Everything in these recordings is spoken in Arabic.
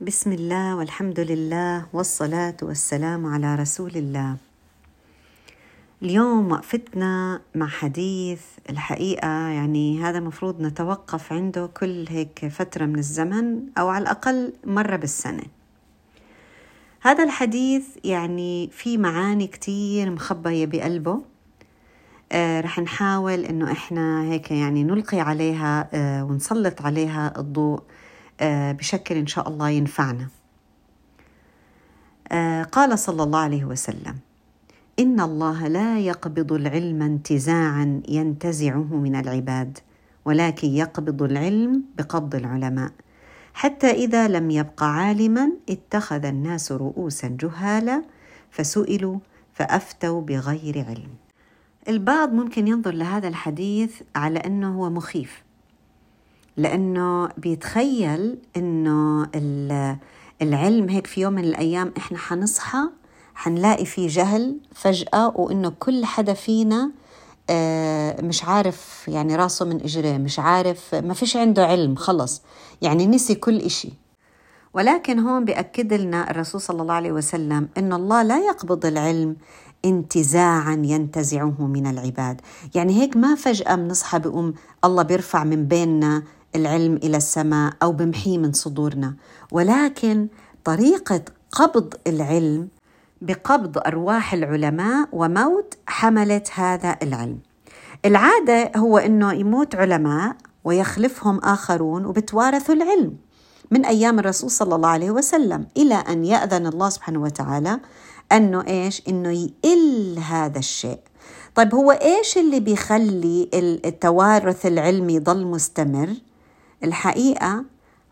بسم الله والحمد لله والصلاة والسلام على رسول الله. اليوم وقفتنا مع حديث الحقيقة يعني هذا مفروض نتوقف عنده كل هيك فترة من الزمن أو على الأقل مرة بالسنة. هذا الحديث يعني في معاني كتير مخبية بقلبه آه رح نحاول إنه إحنا هيك يعني نلقي عليها آه ونسلط عليها الضوء بشكل إن شاء الله ينفعنا. آه قال صلى الله عليه وسلم إن الله لا يقبض العلم انتزاعا ينتزعه من العباد ولكن يقبض العلم بقبض العلماء. حتى إذا لم يبق عالما اتخذ الناس رؤوسا جهالا فسئلوا فأفتوا بغير علم. البعض ممكن ينظر لهذا الحديث على أنه هو مخيف. لأنه بيتخيل أنه العلم هيك في يوم من الأيام إحنا حنصحى حنلاقي في جهل فجأة وإنه كل حدا فينا مش عارف يعني راسه من إجريه مش عارف ما فيش عنده علم خلص. يعني نسي كل إشي. ولكن هون بأكد لنا الرسول صلى الله عليه وسلم إن الله لا يقبض العلم انتزاعا ينتزعه من العباد. يعني هيك ما فجأة بنصحى بقوم الله بيرفع من بيننا العلم إلى السماء أو بمحيه من صدورنا. ولكن طريقة قبض العلم بقبض أرواح العلماء وموت حمله هذا العلم. العادة هو إنه يموت علماء ويخلفهم آخرون وبتوارثوا العلم. من أيام الرسول صلى الله عليه وسلم إلى أن يأذن الله سبحانه وتعالى أنه إيش؟ إنه يقل هذا الشيء. طيب هو إيش اللي بيخلي التوارث العلمي يضل مستمر؟ الحقيقة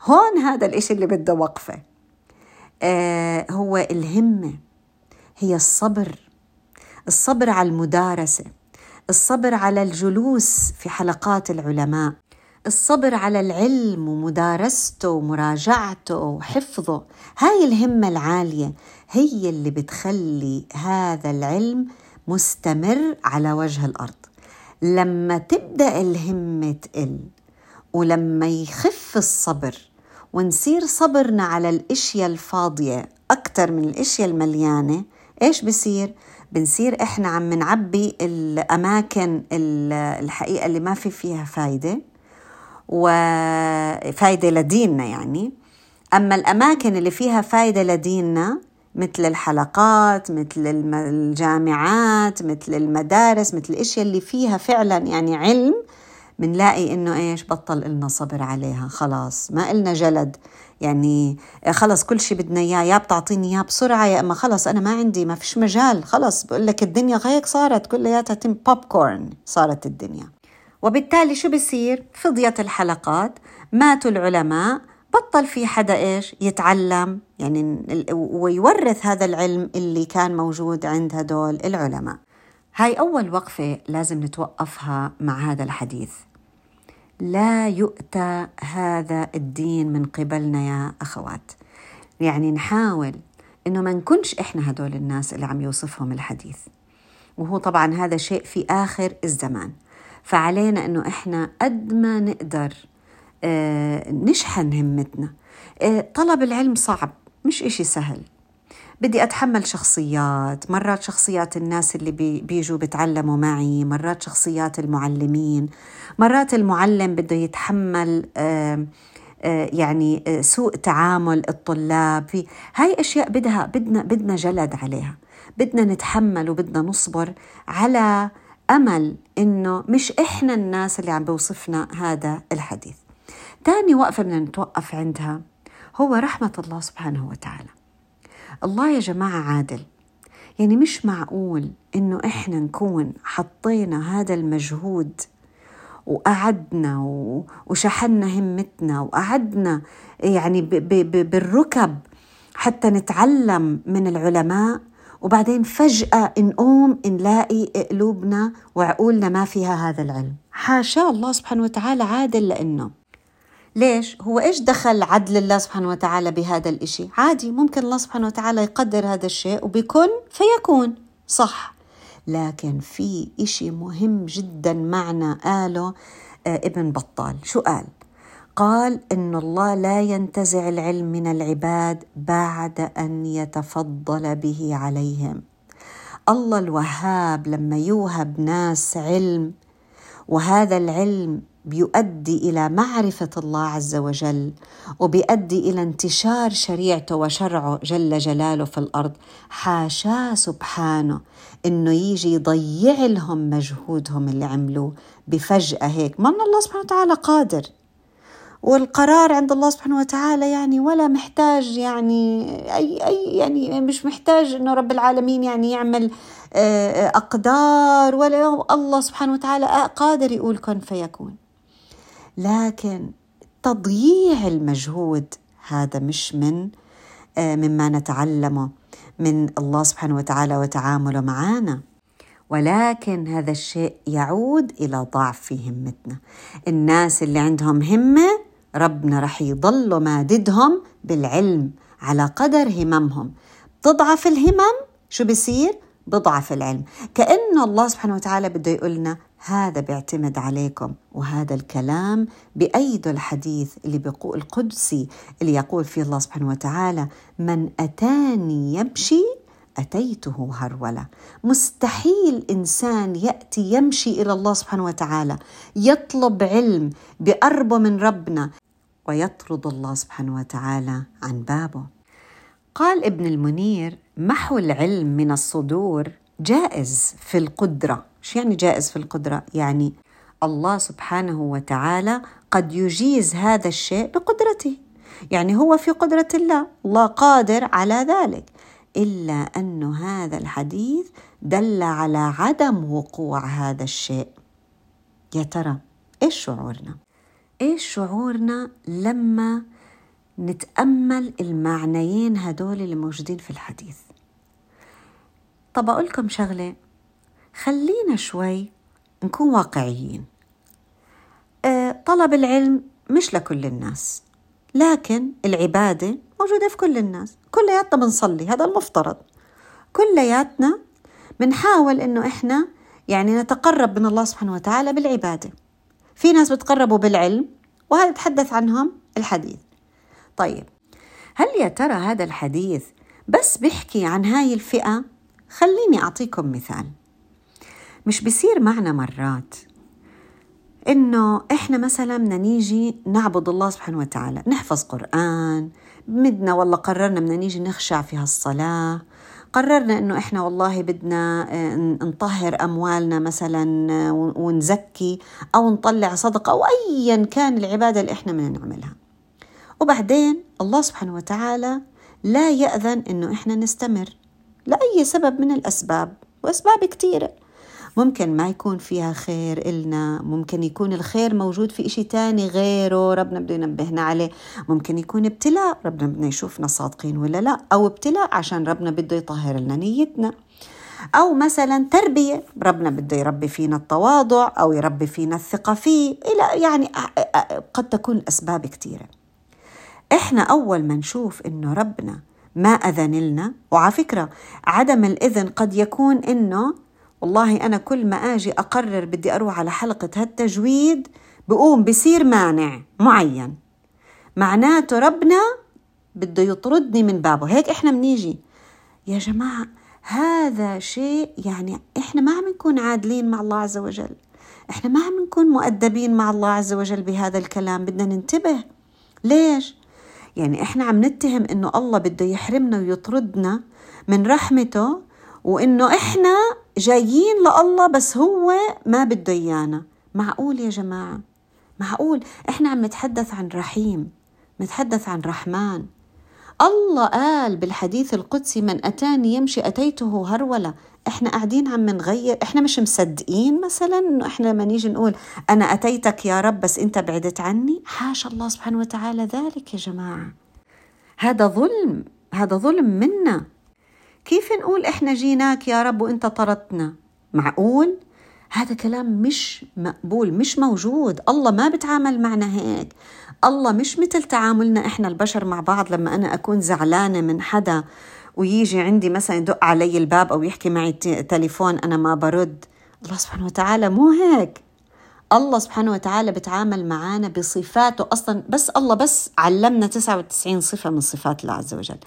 هون هذا الإشي اللي بده وقفة. آه هو الهمة هي الصبر. الصبر على المدارسة الصبر على الجلوس في حلقات العلماء الصبر على العلم ومدارسته ومراجعته وحفظه. هاي الهمة العالية هي اللي بتخلي هذا العلم مستمر على وجه الأرض. لما تبدأ الهمة تقل ولما يخف الصبر ونصير صبرنا على الأشياء الفاضية أكثر من الأشياء المليانة إيش بصير؟ بنصير إحنا عم نعبي الأماكن الحقيقة اللي ما في فيها فايدة وفايده لديننا يعني. أما الأماكن اللي فيها فايدة لديننا مثل الحلقات مثل الجامعات مثل المدارس مثل الأشياء اللي فيها فعلا يعني علم بنلاقي إنه إيش بطل لنا صبر عليها خلاص ما إلنا جلد. يعني خلص كل شيء بدنا إياه يا بتعطيني اياه بسرعة يا إما خلص أنا ما عندي ما فيش مجال خلص بقول لك الدنيا هيك صارت كلياتها تم بوب كورن صارت الدنيا. وبالتالي شو بصير؟ فضيت الحلقات ماتوا العلماء بطل في حدا إيش؟ يتعلم يعني ويورث هذا العلم اللي كان موجود عند هدول العلماء. هاي أول وقفة لازم نتوقفها مع هذا الحديث. لا يؤتى هذا الدين من قبلنا يا أخوات. يعني نحاول إنه ما نكونش إحنا هدول الناس اللي عم يوصفهم الحديث. وهو طبعا هذا شيء في آخر الزمان. فعلينا إنه إحنا قد ما نقدر آه نشحن همتنا. آه طلب العلم صعب مش إشي سهل. بدي أتحمل شخصيات. مرات شخصيات الناس اللي بي بيجوا بتعلموا معي مرات شخصيات المعلمين. مرات المعلم بده يتحمل آآ يعني سوء تعامل الطلاب. في هاي أشياء بدها بدنا بدنا جلد عليها. بدنا نتحمل وبدنا نصبر على أمل إنه مش إحنا الناس اللي عم بوصفنا هذا الحديث. تاني وقفة بدنا نتوقف عندها هو رحمة الله سبحانه وتعالى. الله يا جماعة عادل. يعني مش معقول إنه إحنا نكون حطينا هذا المجهود وقعدنا وشحنا همتنا وقعدنا يعني بالركب حتى نتعلم من العلماء وبعدين فجأة نقوم نلاقي قلوبنا وعقولنا ما فيها هذا العلم. حاشا الله سبحانه وتعالى عادل لأنه ليش؟ هو إيش دخل عدل الله سبحانه وتعالى بهذا الإشي؟ عادي ممكن الله سبحانه وتعالى يقدر هذا الشيء وبيكون فيكون صح لكن في إشي مهم جدا معنا قاله ابن بطال شو قال؟ قال إن الله لا ينتزع العلم من العباد بعد أن يتفضل به عليهم الله الوهاب لما يوهب ناس علم وهذا العلم بيؤدي إلى معرفة الله عز وجل وبيؤدي إلى انتشار شريعته وشرعه جل جلاله في الأرض. حاشاه سبحانه إنه يجي يضيع لهم مجهودهم اللي عملوه بفجأة هيك ما الله سبحانه وتعالى قادر. والقرار عند الله سبحانه وتعالى يعني ولا محتاج يعني أي أي يعني مش محتاج إنه رب العالمين يعني يعمل آه، أقدار ولا الله سبحانه وتعالى قادر يقول كن فيكون. لكن تضييع المجهود هذا مش من آه، مما نتعلمه من الله سبحانه وتعالى وتعامله معنا ولكن هذا الشيء يعود إلى ضعف في همتنا. الناس اللي عندهم همة ربنا رح يضل ماددهم بالعلم على قدر هممهم. تضعف الهمم شو بصير بضعف العلم. كأنه الله سبحانه وتعالى بده يقولنا هذا بيعتمد عليكم وهذا الكلام بأيد الحديث اللي بيقول القدسي اللي يقول فيه الله سبحانه وتعالى من أتاني يمشي أتيته هرولة. مستحيل إنسان يأتي يمشي إلى الله سبحانه وتعالى يطلب علم بقربه من ربنا ويطرد الله سبحانه وتعالى عن بابه. قال ابن المنير محو العلم من الصدور جائز في القدرة. شو يعني جائز في القدرة؟ يعني الله سبحانه وتعالى قد يجيز هذا الشيء بقدرته. يعني هو في قدرة الله الله قادر على ذلك. إلا أن هذا الحديث دل على عدم وقوع هذا الشيء. يا ترى إيش شعورنا؟ إيش شعورنا لما نتأمل المعنيين هدول اللي موجودين في الحديث؟ طب أقول لكم شغلة. خلينا شوي نكون واقعيين. أه طلب العلم مش لكل الناس لكن العبادة موجودة في كل الناس. كلياتنا بنصلي هذا المفترض. كلياتنا بنحاول إنه إحنا يعني نتقرب من الله سبحانه وتعالى بالعبادة. في ناس بتقربوا بالعلم وهذا يتحدث عنهم الحديث. طيب هل يا ترى هذا الحديث بس بيحكي عن هاي الفئة؟ خليني أعطيكم مثال. مش بيصير معنا مرات إنه إحنا مثلا بدنا نيجي نعبد الله سبحانه وتعالى نحفظ قرآن بدنا والله قررنا بدنا نيجي نخشع في هالصلاة قررنا إنه إحنا والله بدنا آه، نطهر أموالنا مثلا آه، ونزكي أو نطلع صدقة أو ايا كان العبادة اللي إحنا بدنا نعملها. وبعدين الله سبحانه وتعالى لا يأذن إنه إحنا نستمر. لأي سبب من الأسباب وأسباب كثيرة ممكن ما يكون فيها خير إلنا ممكن يكون الخير موجود في إشي تاني غيره ربنا بده ينبهنا عليه. ممكن يكون ابتلاء ربنا بدنا يشوفنا صادقين ولا لا؟ أو ابتلاء عشان ربنا بده يطهر لنا نيتنا. أو مثلا تربية ربنا بده يربي فينا التواضع أو يربي فينا الثقة فيه. إلى يعني قد تكون أسباب كثيرة إحنا أول ما نشوف إنه ربنا ما أذن لنا وعلى فكرة عدم الإذن قد يكون إنه والله أنا كل ما أجي أقرر بدي أروح على حلقة هالتجويد بقوم بصير مانع معين. معناته ربنا بده يطردني من بابه. هيك إحنا بنيجي. يا جماعة هذا شيء يعني إحنا ما عم نكون عادلين مع الله عز وجل. إحنا ما عم نكون مؤدبين مع الله عز وجل بهذا الكلام. بدنا ننتبه. ليش؟ يعني إحنا عم نتهم إنه الله بده يحرمنا ويطردنا من رحمته وإنه إحنا جايين لله بس هو ما بده إيانا. معقول يا جماعة؟ معقول. إحنا عم نتحدث عن رحيم نتحدث عن رحمن. الله قال بالحديث القدسي من أتاني يمشي أتيته هرولة. إحنا قاعدين عم نغير إحنا مش مصدقين مثلا إنه إحنا لما نيجي نقول أنا أتيتك يا رب بس أنت بعدت عني؟ حاشا الله سبحانه وتعالى ذلك يا جماعة. هذا ظلم هذا ظلم منا. كيف نقول إحنا جيناك يا رب وأنت طردتنا؟ معقول؟ هذا كلام مش مقبول مش موجود. الله ما بتعامل معنا هيك. الله مش مثل تعاملنا إحنا البشر مع بعض لما أنا أكون زعلانة من حدا ويجي عندي مثلا يدق علي الباب أو يحكي معي تليفون أنا ما برد. الله سبحانه وتعالى مو هيك. الله سبحانه وتعالى بتعامل معانا بصفاته أصلا. بس الله بس علمنا 99 صفة من صفات الله عز وجل.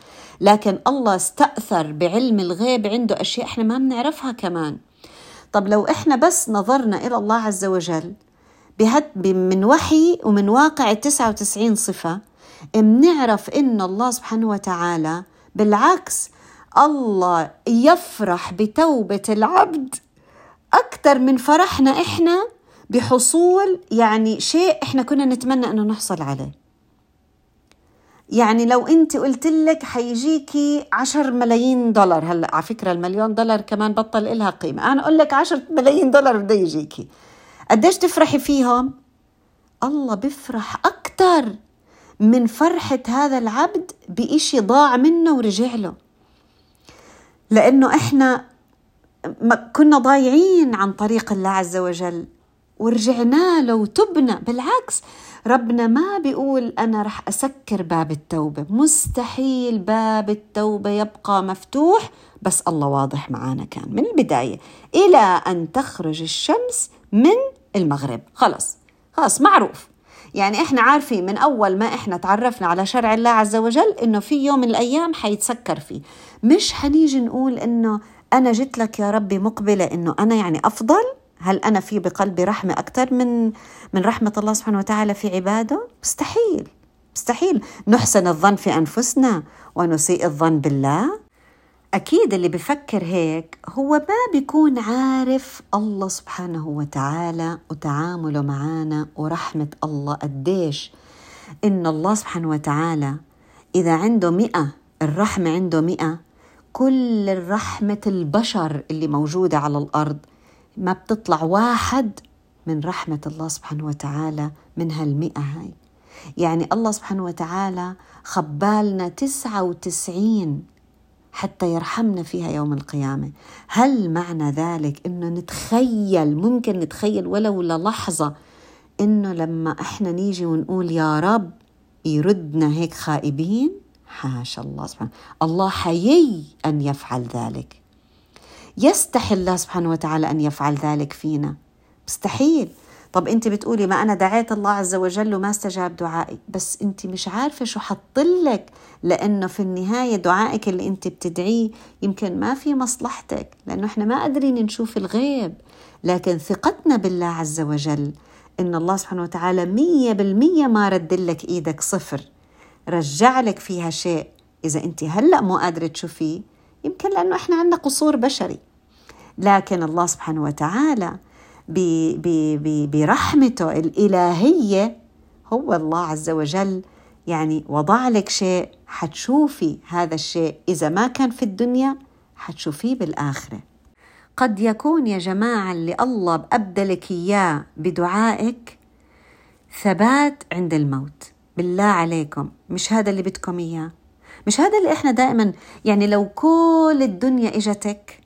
لكن الله استأثر بعلم الغيب عنده أشياء إحنا ما بنعرفها كمان. طب لو إحنا بس نظرنا إلى الله عز وجل من وحي ومن واقع ال 99 صفة بنعرف إن الله سبحانه وتعالى بالعكس الله يفرح بتوبة العبد أكثر من فرحنا إحنا بحصول يعني شيء إحنا كنا نتمنى أنه نحصل عليه. يعني لو أنت قلت لك حيجيكي عشر ملايين دولار هلا على فكرة المليون دولار كمان بطل إلها قيمة. أنا أقول لك عشر ملايين دولار بده يجيكي. قديش تفرحي فيهم؟ الله بيفرح أكثر من فرحة هذا العبد بإشي ضاع منه ورجع له. لأنه إحنا كنا ضايعين عن طريق الله عز وجل ورجعنا له وتبنا بالعكس ربنا ما بيقول أنا رح أسكر باب التوبة. مستحيل باب التوبة يبقى مفتوح بس الله واضح معانا كان من البداية. إلى أن تخرج الشمس من المغرب. خلص خلاص معروف. يعني إحنا عارفين من أول ما إحنا تعرفنا على شرع الله عز وجل إنه في يوم من الأيام حيتسكر فيه. مش حنيجي نقول إنه أنا جيت لك يا ربي مقبلة إنه أنا يعني أفضل. هل أنا في بقلبي رحمة أكثر من من رحمة الله سبحانه وتعالى في عباده؟ مستحيل. مستحيل. نحسن الظن في أنفسنا ونسيء الظن بالله. أكيد اللي بفكر هيك هو ما بيكون عارف الله سبحانه وتعالى وتعامله معانا ورحمة الله قديش. إن الله سبحانه وتعالى إذا عنده مئة الرحمة عنده مئة كل الرحمة البشر اللي موجودة على الأرض ما بتطلع واحد من رحمة الله سبحانه وتعالى من هالمئة هاي. يعني الله سبحانه وتعالى خبالنا تسعة وتسعين حتى يرحمنا فيها يوم القيامة. هل معنى ذلك أنه نتخيل ممكن نتخيل ولو للحظة أنه لما إحنا نيجي ونقول يا رب يردنا هيك خائبين؟ حاشا الله سبحانه. الله حيي أن يفعل ذلك. يستحي الله سبحانه وتعالى أن يفعل ذلك فينا. مستحيل. طب أنت بتقولي ما أنا دعيت الله عز وجل وما استجاب دعائي. بس أنت مش عارفة شو حطلك لأنه في النهاية دعائك اللي أنت بتدعيه يمكن ما في مصلحتك لأنه إحنا ما قادرين نشوف الغيب. لكن ثقتنا بالله عز وجل إن الله سبحانه وتعالى مية بالمية ما رد لك إيدك صفر. رجع لك فيها شيء إذا أنت هلأ مو قادرة تشوفيه. يمكن لأنه إحنا عندنا قصور بشري. لكن الله سبحانه وتعالى برحمته الإلهية هو الله عز وجل. يعني وضع لك شيء حتشوفي هذا الشيء. إذا ما كان في الدنيا حتشوفيه بالآخرة. قد يكون يا جماعة اللي الله أبدلك إياه بدعائك ثبات عند الموت. بالله عليكم. مش هذا اللي بدكم إياه. مش هذا اللي إحنا دائما يعني لو كل الدنيا إجتك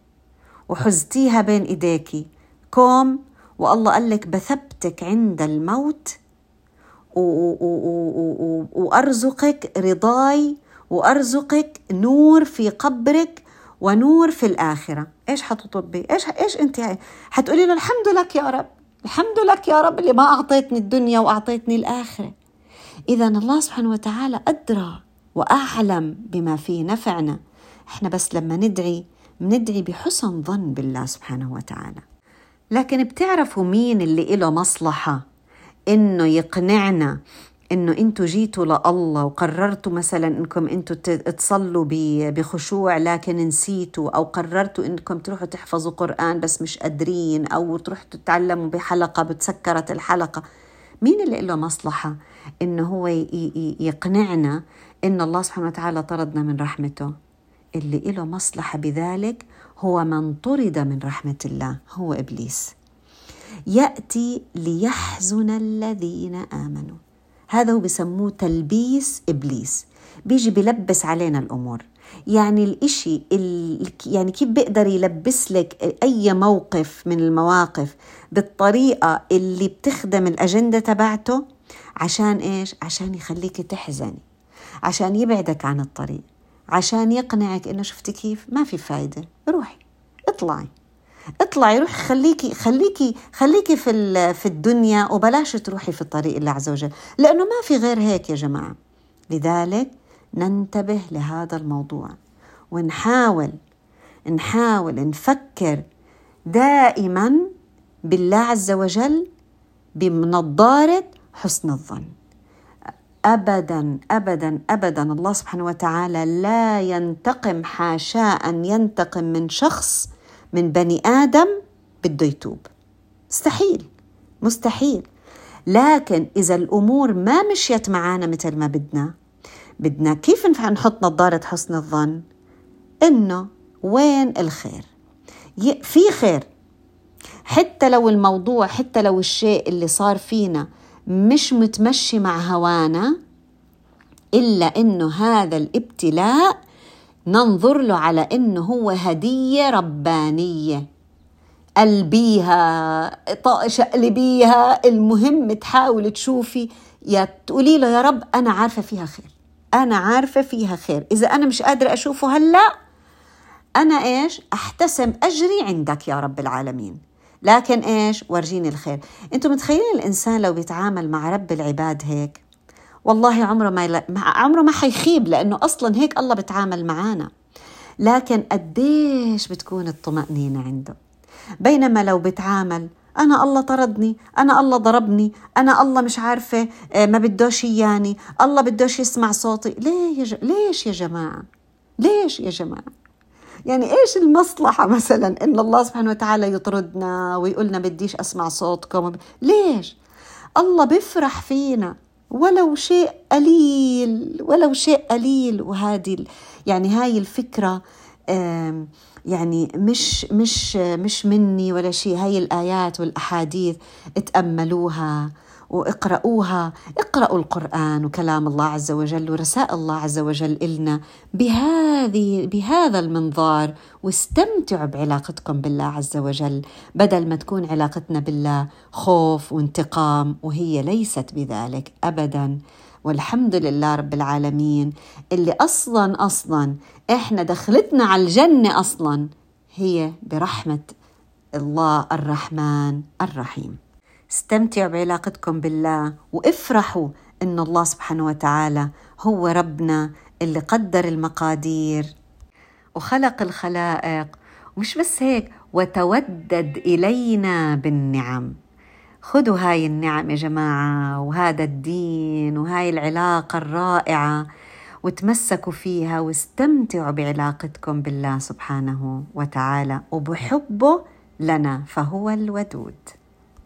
وحزتيها بين إيديكي كوم والله قال لك بثبتك عند الموت وأرزقك رضاي وأرزقك نور في قبرك ونور في الآخرة. إيش حتطلبي إيش إيش أنت حتقولي له الحمد لك يا رب الحمد لك يا رب اللي ما أعطيتني الدنيا وأعطيتني الآخرة. اذا الله سبحانه وتعالى أدرى وأعلم بما فيه نفعنا. إحنا بس لما ندعي بندعي بحسن ظن بالله سبحانه وتعالى. لكن بتعرفوا مين اللي له مصلحة؟ إنه يقنعنا إنه أنتوا جيتوا لله وقررتوا مثلا إنكم أنتوا تصلوا بخشوع لكن نسيتوا أو قررتوا إنكم تروحوا تحفظوا قرآن بس مش قادرين أو تروحوا تتعلموا بحلقة بتسكرت الحلقة. مين اللي له مصلحة؟ إنه هو يقنعنا إن الله سبحانه وتعالى طردنا من رحمته. اللي له مصلحة بذلك هو من طرد من رحمة الله هو إبليس. يأتي ليحزن الذين آمنوا. هذا هو بسموه تلبيس إبليس. بيجي بيلبس علينا الأمور. يعني الإشي يعني كيف بيقدر يلبس لك أي موقف من المواقف بالطريقة اللي بتخدم الأجندة تبعته؟ عشان إيش؟ عشان يخليك تحزني. عشان يبعدك عن الطريق عشان يقنعك إنه شفتي كيف؟ ما في فايدة. روحي اطلعي. اطلعي روحي. خليكي خليكي خليكي في في الدنيا وبلاش تروحي في طريق الله عز وجل. لأنه ما في غير هيك يا جماعة. لذلك ننتبه لهذا الموضوع. ونحاول نحاول نفكر دائما بالله عز وجل بنظاره حسن الظن. ابدا ابدا ابدا. الله سبحانه وتعالى لا ينتقم حاشاء ان ينتقم من شخص من بني آدم بده يتوب. مستحيل مستحيل. لكن إذا الأمور ما مشيت معانا مثل ما بدنا بدنا كيف نحط نظارة حسن الظن؟ إنه وين الخير؟ في خير. حتى لو الموضوع حتى لو الشيء اللي صار فينا مش متمشي مع هوانا إلا إنه هذا الابتلاء ننظر له على إنه هو هدية ربانية. قلبيها شقلبيها المهم تحاول تشوفي. يا تقولي له يا رب أنا عارفة فيها خير أنا عارفة فيها خير. إذا أنا مش قادرة أشوفه هلأ أنا إيش؟ أحتسم أجري عندك يا رب العالمين. لكن إيش؟ ورجيني الخير. أنتم متخيلين الإنسان لو بيتعامل مع رب العباد هيك؟ والله عمره ما. عمره ما حيخيب لأنه أصلا هيك الله بتعامل معانا. لكن قديش بتكون الطمأنينة عنده؟ بينما لو بتعامل أنا الله طردني أنا الله ضربني أنا الله مش عارفة آه، ما بدوش إياني الله بدوش يسمع صوتي. ليه يا. ليش يا جماعة؟ ليش يا جماعة؟ يعني إيش المصلحة مثلا إن الله سبحانه وتعالى يطردنا ويقولنا بديش أسمع صوتكم؟ ليش؟ الله بيفرح فينا ولو شيء قليل ولو شيء قليل. وهذه يعني هاي الفكرة يعني مش مش مش مني ولا شيء. هاي الآيات والأحاديث اتأملوها واقرأوها اقرأوا القرآن وكلام الله عز وجل ورسائل الله عز وجل إلنا بهذه بهذا المنظار واستمتعوا بعلاقتكم بالله عز وجل. بدل ما تكون علاقتنا بالله خوف وانتقام وهي ليست بذلك أبدا. والحمد لله رب العالمين. اللي أصلا أصلا إحنا دخلتنا على الجنة أصلا هي برحمة الله الرحمن الرحيم. استمتعوا بعلاقتكم بالله وافرحوا إن الله سبحانه وتعالى هو ربنا اللي قدر المقادير وخلق الخلائق. ومش بس هيك وتودد إلينا بالنعم. خذوا هاي النعم يا جماعة وهذا الدين وهاي العلاقة الرائعة وتمسكوا فيها واستمتعوا بعلاقتكم بالله سبحانه وتعالى وبحبه لنا فهو الودود.